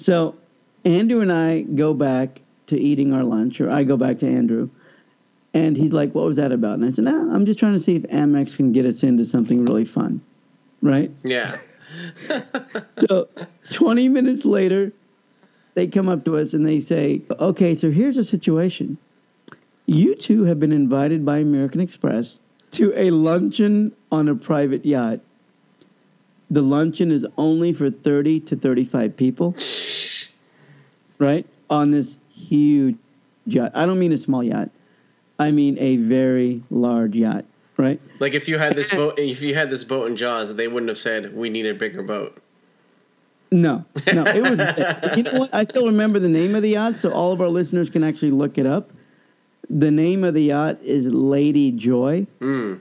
So Andrew and I go back to eating our lunch, or I go back to Andrew, and he's like, "What was that about?" And I said, "Nah, I'm just trying to see if Amex can get us into something really fun." Right? Yeah. so 20 minutes later, they come up to us and they say, okay, so here's a situation. You two have been invited by American Express to a luncheon on a private yacht. The luncheon is only for 30 to 35 people, right? On this huge yacht. I don't mean a small yacht, I mean a very large yacht, right? Like if you had this boat, if you had this boat in Jaws, they wouldn't have said we need a bigger boat. No, no, it was. you know what? I still remember the name of the yacht, so all of our listeners can actually look it up. The name of the yacht is Lady Joy. Mm.